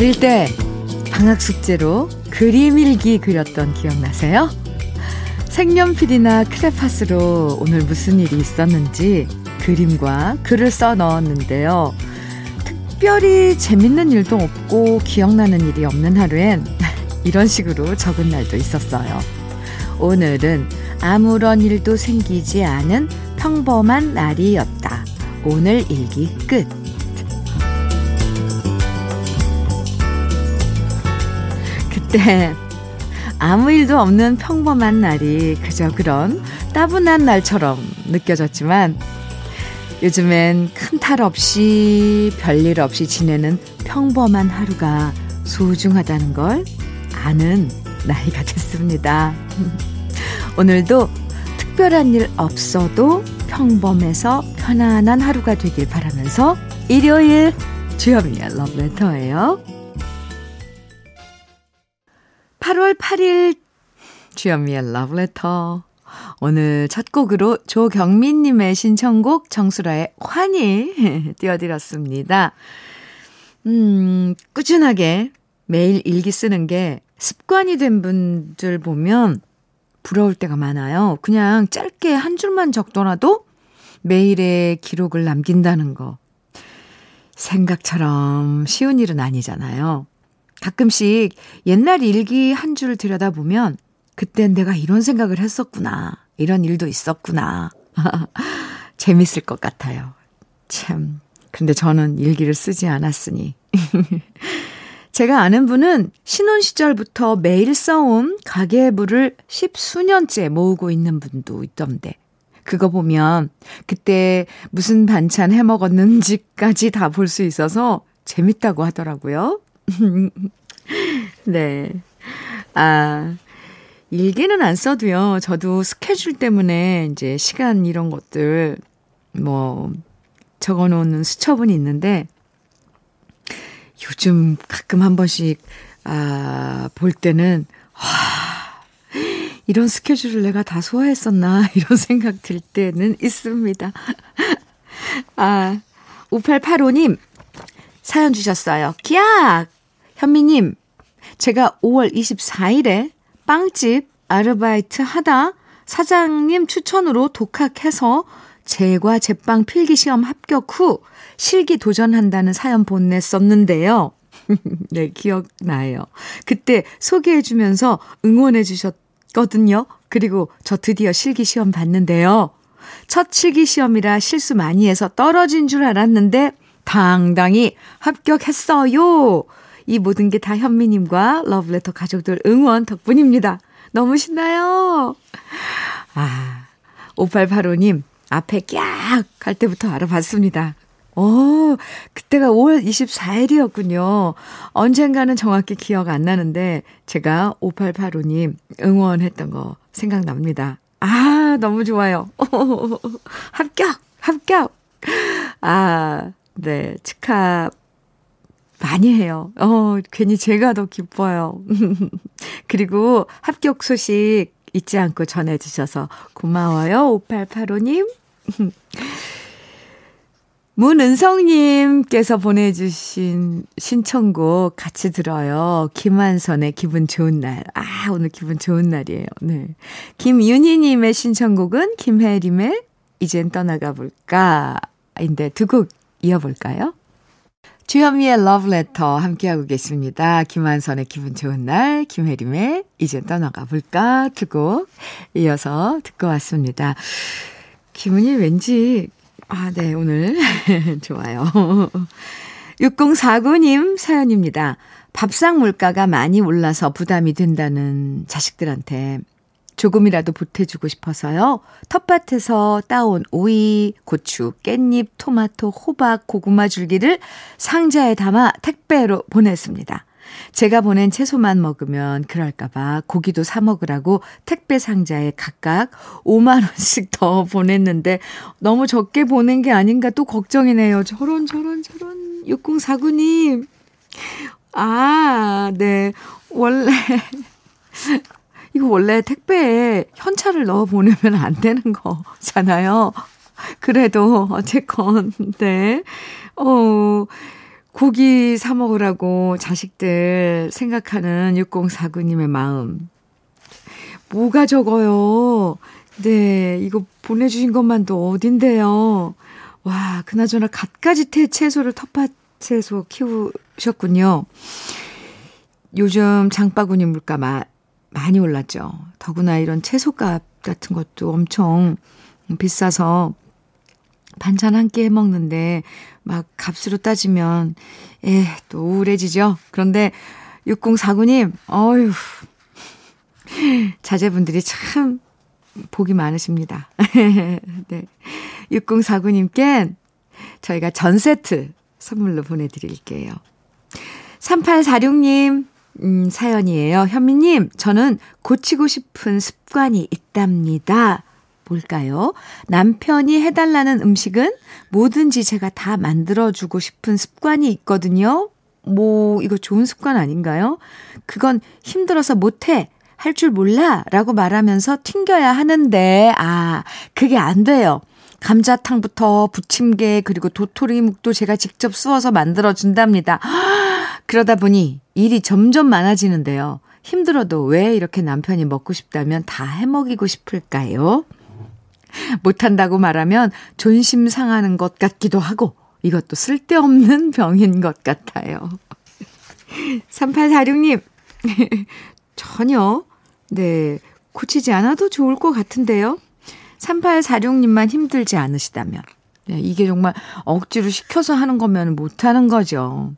어릴 때 방학 숙제로 그림 일기 그렸던 기억나세요? 색연필이나 크레파스로 오늘 무슨 일이 있었는지 그림과 글을 써 넣었는데요. 특별히 재밌는 일도 없고 기억나는 일이 없는 하루엔 이런 식으로 적은 날도 있었어요. 오늘은 아무런 일도 생기지 않은 평범한 날이었다. 오늘 일기 끝. 때 아무 일도 없는 평범한 날이 그저 그런 따분한 날처럼 느껴졌지만 요즘엔 큰 탈 없이 별일 없이 지내는 평범한 하루가 소중하다는 걸 아는 나이가 됐습니다. 오늘도 특별한 일 없어도 평범해서 편안한 하루가 되길 바라면서 일요일 주현미의 러브레터예요. 8월 8일 주현미의 러브레터 오늘 첫 곡으로 조경민님의 신청곡 정수라의 환희 띄워드렸습니다. 음, 꾸준하게 매일 일기 쓰는 게 습관이 된 분들 보면 부러울 때가 많아요. 그냥 짧게 한 줄만 적더라도 매일의 기록을 남긴다는 거. 생각처럼 쉬운 일은 아니잖아요. 가끔씩 옛날 일기 한줄 들여다보면 그땐 내가 이런 생각을 했었구나. 이런 일도 있었구나. 재밌을 것 같아요. 참. 근데 저는 일기를 쓰지 않았으니. 제가 아는 분은 신혼 시절부터 매일 써온 가계부를 십수년째 모으고 있는 분도 있던데. 그거 보면 그때 무슨 반찬 해 먹었는지까지 다 볼 수 있어서 재밌다고 하더라고요. 네. 아, 일기는 안 써도요. 저도 스케줄 때문에 이제 시간 이런 것들 뭐 적어 놓는 수첩은 있는데 요즘 가끔 한 번씩 아, 볼 때는 와, 이런 스케줄을 내가 다 소화했었나 이런 생각 들 때는 있습니다. 아, 5885님 사연 주셨어요. 기약! 현미님, 제가 5월 24일에 빵집 아르바이트 하다 사장님 추천으로 독학해서 제과 제빵 필기 시험 합격 후 실기 도전한다는 사연 보냈었는데요. 네, 기억나요. 그때 소개해 주면서 응원해 주셨거든요. 그리고 저 드디어 실기 시험 봤는데요. 첫 실기 시험이라 실수 많이 해서 떨어진 줄 알았는데 당당히 합격했어요. 이 모든 게 다 현미님과 러브레터 가족들 응원 덕분입니다. 너무 신나요. 아, 5885님, 앞에 깍! 할 때부터 알아봤습니다. 오, 그때가 5월 24일이었군요. 언젠가는 정확히 기억 안 나는데, 제가 5885님 응원했던 거 생각납니다. 아, 너무 좋아요. 합격! 합격! 아, 네, 축하 많이 해요. 어, 괜히 제가 더 기뻐요. 그리고 합격 소식 잊지 않고 전해주셔서 고마워요, 5885님. 문은성님께서 보내주신 신청곡 같이 들어요. 김한선의 기분 좋은 날. 아, 오늘 기분 좋은 날이에요. 네. 김윤희님의 신청곡은 김혜림의 이젠 떠나가 볼까? 인데 두 곡 이어볼까요? 주현미의 러브레터 함께하고 계십니다. 김한선의 기분 좋은 날, 김혜림의 이젠 떠나가 볼까 두고 이어서 듣고 왔습니다. 기분이 왠지, 아, 네, 오늘 좋아요. 6049님 사연입니다. 밥상 물가가 많이 올라서 부담이 된다는 자식들한테 조금이라도 보태주고 싶어서요. 텃밭에서 따온 오이, 고추, 깻잎, 토마토, 호박, 고구마 줄기를 상자에 담아 택배로 보냈습니다. 제가 보낸 채소만 먹으면 그럴까봐 고기도 사 먹으라고 택배 상자에 각각 5만원씩 더 보냈는데 너무 적게 보낸 게 아닌가 또 걱정이네요. 저런, 저런, 저런. 6049님. 아, 네. 원래. 이거 원래 택배에 현찰을 넣어 보내면 안 되는 거잖아요. 그래도 어쨌건 네. 어 고기 사 먹으라고 자식들 생각하는 6049님의 마음. 뭐가 적어요? 네, 이거 보내주신 것만도 어딘데요? 와, 그나저나 갖가지 태 채소를 텃밭에서 키우셨군요. 요즘 장바구니 물가 마, 많이 올랐죠. 더구나 이런 채소값 같은 것도 엄청 비싸서 반찬 한 끼 해 먹는데 막 값으로 따지면 에, 또 우울해지죠. 그런데 6049님, 어휴. 자제분들이 참 복이 많으십니다. 네. 6049님께 저희가 전 세트 선물로 보내드릴게요. 3846님, 음, 사연이에요. 현미님, 저는 고치고 싶은 습관이 있답니다. 뭘까요? 남편이 해달라는 음식은 뭐든지 제가 다 만들어주고 싶은 습관이 있거든요. 뭐, 이거 좋은 습관 아닌가요? 그건 힘들어서 못해. 할 줄 몰라. 라고 말하면서 튕겨야 하는데, 아, 그게 안 돼요. 감자탕부터 부침개 그리고 도토리묵도 제가 직접 쑤어서 만들어 준답니다. 그러다 보니 일이 점점 많아지는데요. 힘들어도 왜 이렇게 남편이 먹고 싶다면 다 해먹이고 싶을까요? 못한다고 말하면 존심 상하는 것 같기도 하고 이것도 쓸데없는 병인 것 같아요. 3846님, 전혀, 네, 고치지 않아도 좋을 것 같은데요. 3846님만 힘들지 않으시다면. 네, 이게 정말 억지로 시켜서 하는 거면 못하는 거죠.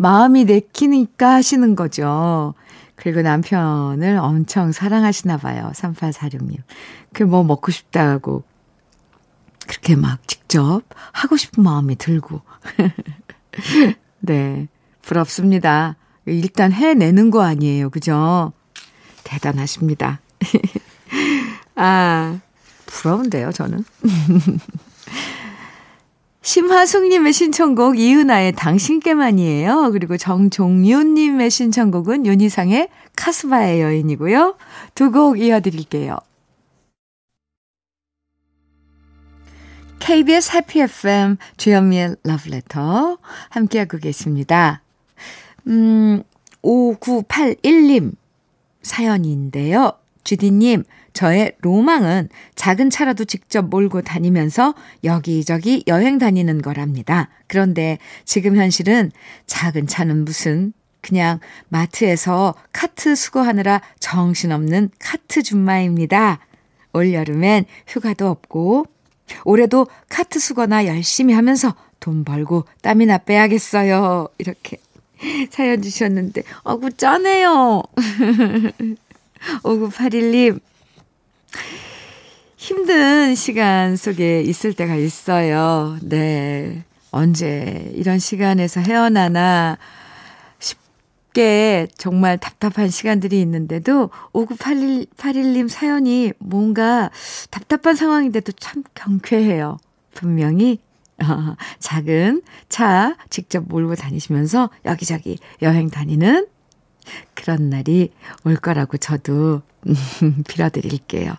마음이 내키니까 하시는 거죠. 그리고 남편을 엄청 사랑하시나 봐요. 3846님. 그 뭐 먹고 싶다고 그렇게 막 직접 하고 싶은 마음이 들고. 네. 부럽습니다. 일단 해내는 거 아니에요. 그죠? 대단하십니다. 아, 부러운데요, 저는. 심하숙님의 신청곡 이은아의 당신께만이에요. 그리고 정종윤님의 신청곡은 윤희상의 카스바의 여인이고요. 두 곡 이어드릴게요. KBS 해피 FM 주현미의 러브레터 함께하고 계십니다. 음, 5981님 사연인데요. 주디님, 저의 로망은 작은 차라도 직접 몰고 다니면서 여기저기 여행 다니는 거랍니다. 그런데 지금 현실은 작은 차는 무슨 그냥 마트에서 카트 수거하느라 정신없는 카트 줌마입니다. 올 여름엔 휴가도 없고 올해도 카트 수거나 열심히 하면서 돈 벌고 땀이나 빼야겠어요. 이렇게 사연 주셨는데 어구 쩌네요. 5981님 힘든 시간 속에 있을 때가 있어요. 네. 언제 이런 시간에서 헤어나나 싶게 정말 답답한 시간들이 있는데도 5981님 사연이 뭔가 답답한 상황인데도 참 경쾌해요. 분명히 어, 작은 차 직접 몰고 다니시면서 여기저기 여행 다니는 그런 날이 올 거라고 저도 빌어드릴게요.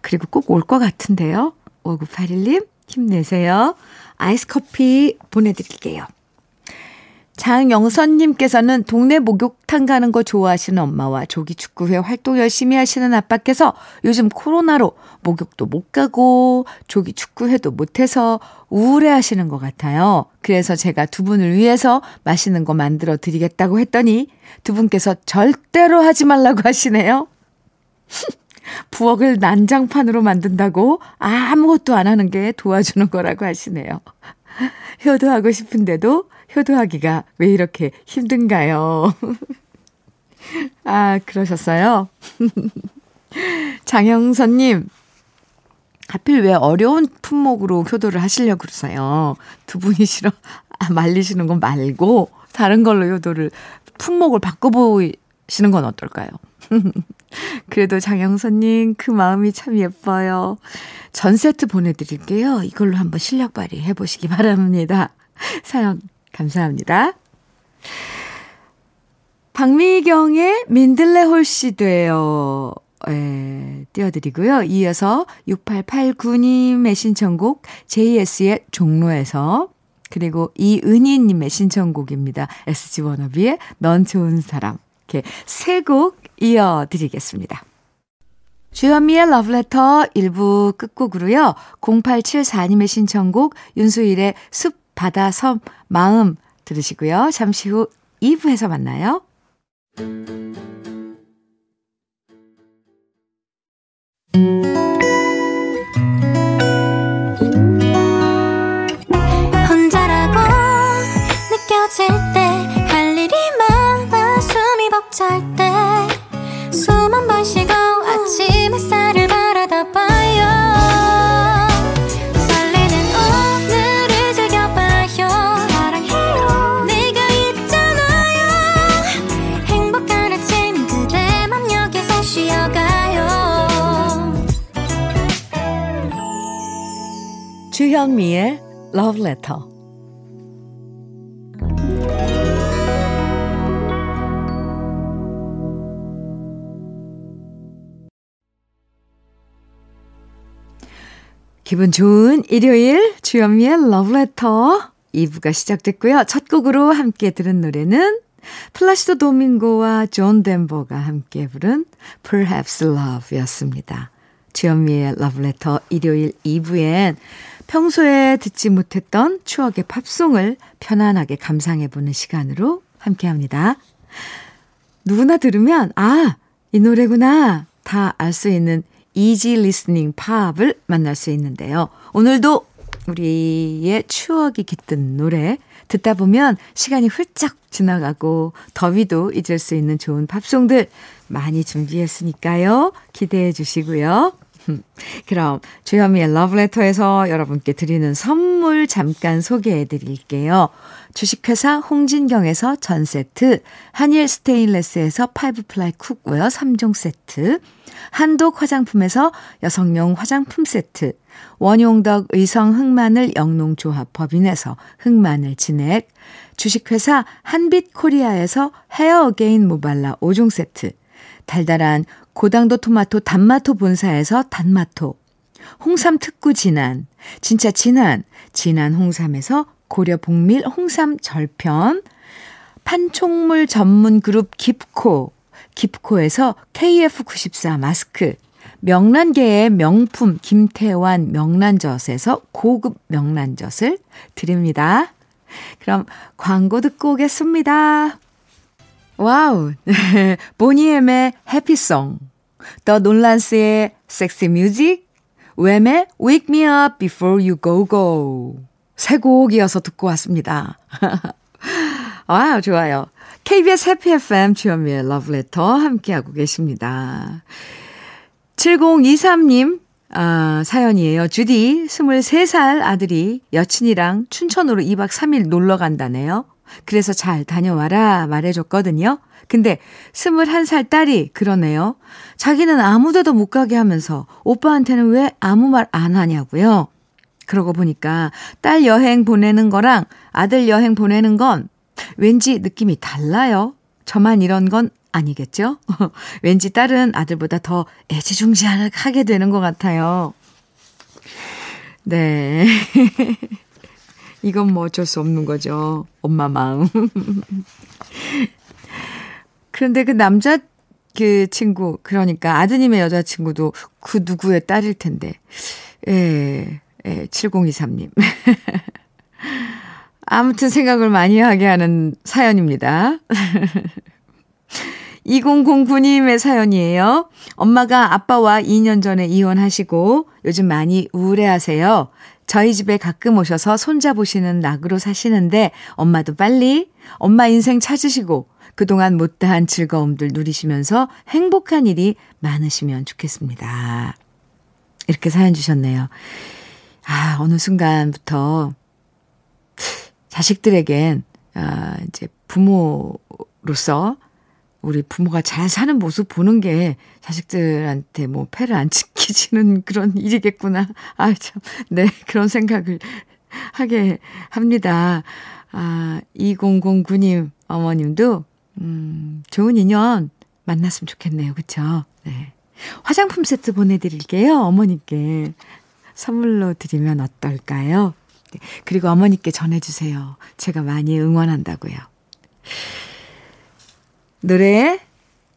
그리고 꼭 올 것 같은데요. 5981님, 힘내세요. 아이스 커피 보내드릴게요. 장영선님께서는 동네 목욕탕 가는 거 좋아하시는 엄마와 조기축구회 활동 열심히 하시는 아빠께서 요즘 코로나로 목욕도 못 가고 조기축구회도 못해서 우울해 하시는 것 같아요. 그래서 제가 두 분을 위해서 맛있는 거 만들어 드리겠다고 했더니 두 분께서 절대로 하지 말라고 하시네요. 부엌을 난장판으로 만든다고 아무것도 안 하는 게 도와주는 거라고 하시네요. 효도하고 싶은데도 효도하기가 왜 이렇게 힘든가요? 아, 그러셨어요? 장영선님, 하필 왜 어려운 품목으로 효도를 하시려고 그러세요? 두 분이 싫어, 아, 말리시는 건 말고, 다른 걸로 효도를, 품목을 바꿔보시는 건 어떨까요? 그래도 장영선님 그 마음이 참 예뻐요. 전 세트 보내드릴게요. 이걸로 한번 실력 발휘 해 보시기 바랍니다. 사연 감사합니다. 박미경의 민들레 홀씨 돼요. 예, 띄워드리고요. 이어서 6889님의 신청곡 JS의 종로에서 그리고 이은희님의 신청곡입니다. SG 워너비의 넌 좋은 사람. 이렇게 세 곡 이어드리겠습니다. 주현미의 러브레터 1부 끝곡으로요. 0874님의 신청곡 윤수일의 숲, 바다, 섬, 마음 들으시고요. 잠시 후 2부에서 만나요. 혼자라고 느껴질 때 할 일이 많아 숨이 벅찰 때 주현미의 Love Letter. 기분 좋은 일요일 주현미의 Love Letter 2부가 시작됐고요. 첫 곡으로 함께 들은 노래는 플라시도 도밍고와 존 덴버가 함께 부른 Perhaps Love였습니다. 주현미의 Letter 일요일 2부엔 평소에 듣지 못했던 추억의 팝송을 편안하게 감상해보는 시간으로 함께합니다. 누구나 들으면 아, 이 노래구나 다 알 수 있는 easy listening 팝을 만날 수 있는데요. 오늘도 우리의 추억이 깃든 노래 듣다 보면 시간이 훌쩍 지나가고 더위도 잊을 수 있는 좋은 팝송들 많이 준비했으니까요. 기대해 주시고요. 그럼 주현미의 러브레터에서 여러분께 드리는 선물 잠깐 소개해 드릴게요. 주식회사 홍진경에서 전 세트, 한일 스테인레스에서 five ply cookware 3종 세트, 한독 화장품에서 여성용 화장품 세트, 원용덕 의성 흑마늘 영농조합 법인에서 흑마늘 진액, 주식회사 한빛 코리아에서 Hair Again 모발라 5종 세트, 달달한 고당도 토마토 단마토 본사에서 단마토, 홍삼 특구 진한, 진짜 진한, 진한 홍삼에서 고려 복밀 홍삼 절편, 판촉물 전문 그룹 깁코, 깁코에서 KF94 마스크, 명란계의 명품 김태환 명란젓에서 고급 명란젓을 드립니다. 그럼 광고 듣고 오겠습니다. 와우. Boney M의 Happy Song. The Nolans의 Sexy Music. Wham!의 Wake Me Up Before You Go Go. 세 곡 이어서 듣고 왔습니다. 와우, 좋아요. KBS Happy FM 주현미의 러브레터 함께하고 계십니다. 7023님, 아, 사연이에요. 주디, 23살 아들이 여친이랑 춘천으로 2박 3일 놀러 간다네요. 그래서 잘 다녀와라 말해줬거든요. 근데 21살 딸이 그러네요. 자기는 아무 데도 못 가게 하면서 오빠한테는 왜 아무 말 안 하냐고요. 그러고 보니까 딸 여행 보내는 거랑 아들 여행 보내는 건 왠지 느낌이 달라요. 저만 이런 건 아니겠죠? 왠지 딸은 아들보다 더 애지중지하게 되는 것 같아요. 네. 이건 뭐 어쩔 수 없는 거죠. 엄마 마음. 그런데 그 남자 그 친구, 그러니까 아드님의 여자친구도 그 누구의 딸일 텐데. 예, 예, 7023님. 아무튼 생각을 많이 하게 하는 사연입니다. 2009님의 사연이에요. 엄마가 아빠와 2년 전에 이혼하시고 요즘 많이 우울해하세요. 저희 집에 가끔 오셔서 손잡으시는 낙으로 사시는데 엄마도 빨리 엄마 인생 찾으시고 그동안 못다한 즐거움들 누리시면서 행복한 일이 많으시면 좋겠습니다. 이렇게 사연 주셨네요. 아, 어느 순간부터 자식들에겐, 아, 이제 부모로서 우리 부모가 잘 사는 모습 보는 게 자식들한테 뭐 패를 안 지키지는 그런 일이겠구나. 아, 참. 네, 그런 생각을 하게 합니다. 아, 2009님 어머님도, 음, 좋은 인연 만났으면 좋겠네요. 그쵸? 네. 화장품 세트 보내드릴게요. 어머님께 선물로 드리면 어떨까요? 네, 그리고 어머니께 전해주세요. 제가 많이 응원한다고요. 노래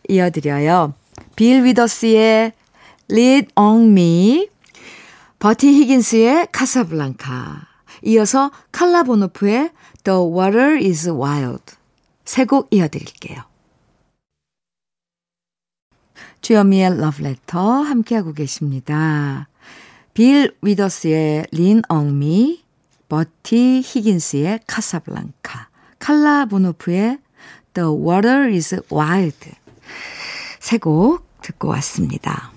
이어드려요. 빌 위더스의 Lead on Me, 버티 히긴스의 카사블랑카, 이어서 칼라 보노프의 The Water is Wild 세 곡 이어드릴게요. 주현미의 러브레터 함께하고 계십니다. 빌 위더스의 린 엉미, 버티 히긴스의 카사블랑카, 칼라 보노프의 The Water is Wild 세곡 듣고 왔습니다.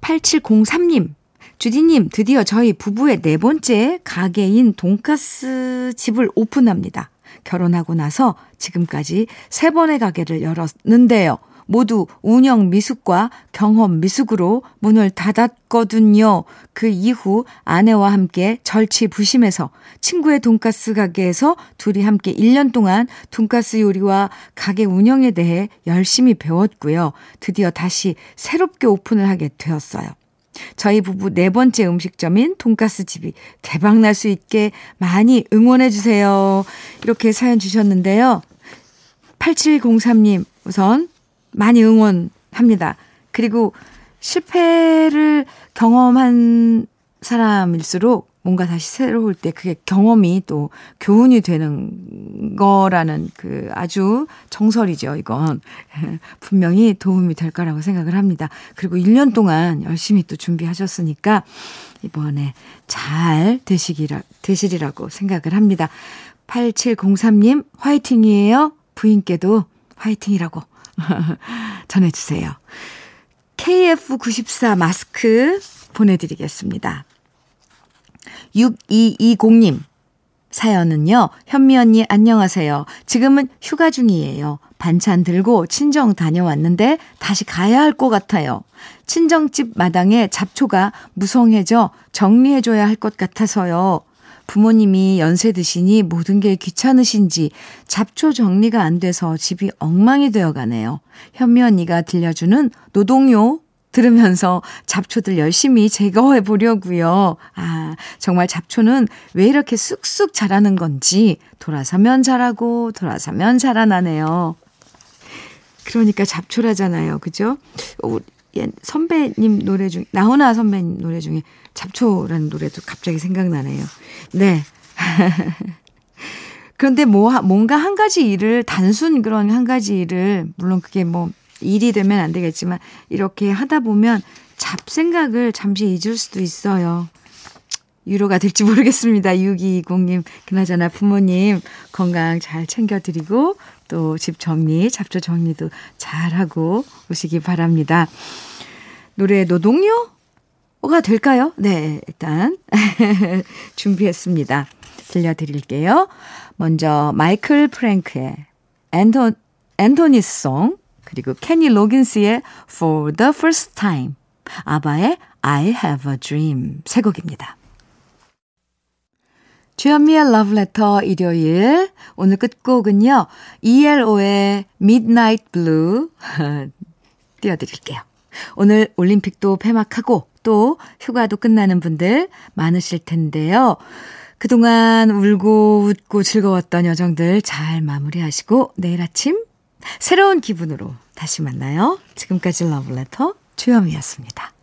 8703님, 주디님, 드디어 저희 부부의 네 번째 가게인 돈가스 집을 오픈합니다. 결혼하고 나서 지금까지 세 번의 가게를 열었는데요. 모두 운영 미숙과 경험 미숙으로 문을 닫았거든요. 그 이후 아내와 함께 절치부심해서 친구의 돈가스 가게에서 둘이 함께 1년 동안 돈가스 요리와 가게 운영에 대해 열심히 배웠고요. 드디어 다시 새롭게 오픈을 하게 되었어요. 저희 부부 네 번째 음식점인 돈가스 집이 대박날 수 있게 많이 응원해주세요. 이렇게 사연 주셨는데요. 8703님, 우선 많이 응원합니다. 그리고 실패를 경험한 사람일수록 뭔가 다시 새로울 때 그게 경험이 또 교훈이 되는 거라는 그 아주 정설이죠, 이건. 분명히 도움이 될 거라고 생각을 합니다. 그리고 1년 동안 열심히 또 준비하셨으니까 이번에 잘 되시기라, 되시리라고 생각을 합니다. 8703님, 화이팅이에요. 부인께도 화이팅이라고 전해주세요. KF94 마스크 보내드리겠습니다. 6220님. 사연은요, 현미 언니 안녕하세요. 지금은 휴가 중이에요. 반찬 들고 친정 다녀왔는데 다시 가야 할 것 같아요. 친정집 마당에 잡초가 무성해져 정리해줘야 할 것 같아서요. 부모님이 연세 드시니 모든 게 귀찮으신지 잡초 정리가 안 돼서 집이 엉망이 되어 가네요. 현미 언니가 들려주는 노동요 들으면서 잡초들 열심히 제거해 보려고요. 아, 정말 잡초는 왜 이렇게 쑥쑥 자라는 건지 돌아서면 자라고 돌아서면 자라나네요. 그러니까 잡초라잖아요. 그죠? 선배님 노래 중, 나훈아 선배님 노래 중에 잡초라는 노래도 갑자기 생각나네요. 네. 그런데 뭐, 뭔가 한 가지 일을, 단순 그런 한 가지 일을, 물론 그게 뭐 일이 되면 안 되겠지만 이렇게 하다 보면 잡생각을 잠시 잊을 수도 있어요. 위로가 될지 모르겠습니다. 6220님. 그나저나 부모님 건강 잘 챙겨드리고 또 집 정리, 잡초 정리도 잘 하고 오시기 바랍니다. 노래 노동요 가 될까요? 네, 일단 준비했습니다. 들려드릴게요. 먼저 마이클 프랭크의 앤토, 앤토니송 그리고 케니 로긴스의 For the First Time, 아바의 I Have a Dream 세 곡입니다. 주현미의 Letter 일요일 오늘 끝곡은요. ELO의 Midnight Blue 띄워드릴게요. 오늘 올림픽도 폐막하고 또 휴가도 끝나는 분들 많으실 텐데요. 그동안 울고 웃고 즐거웠던 여정들 잘 마무리하시고 내일 아침 새로운 기분으로 다시 만나요. 지금까지 러블레터 주현미였습니다.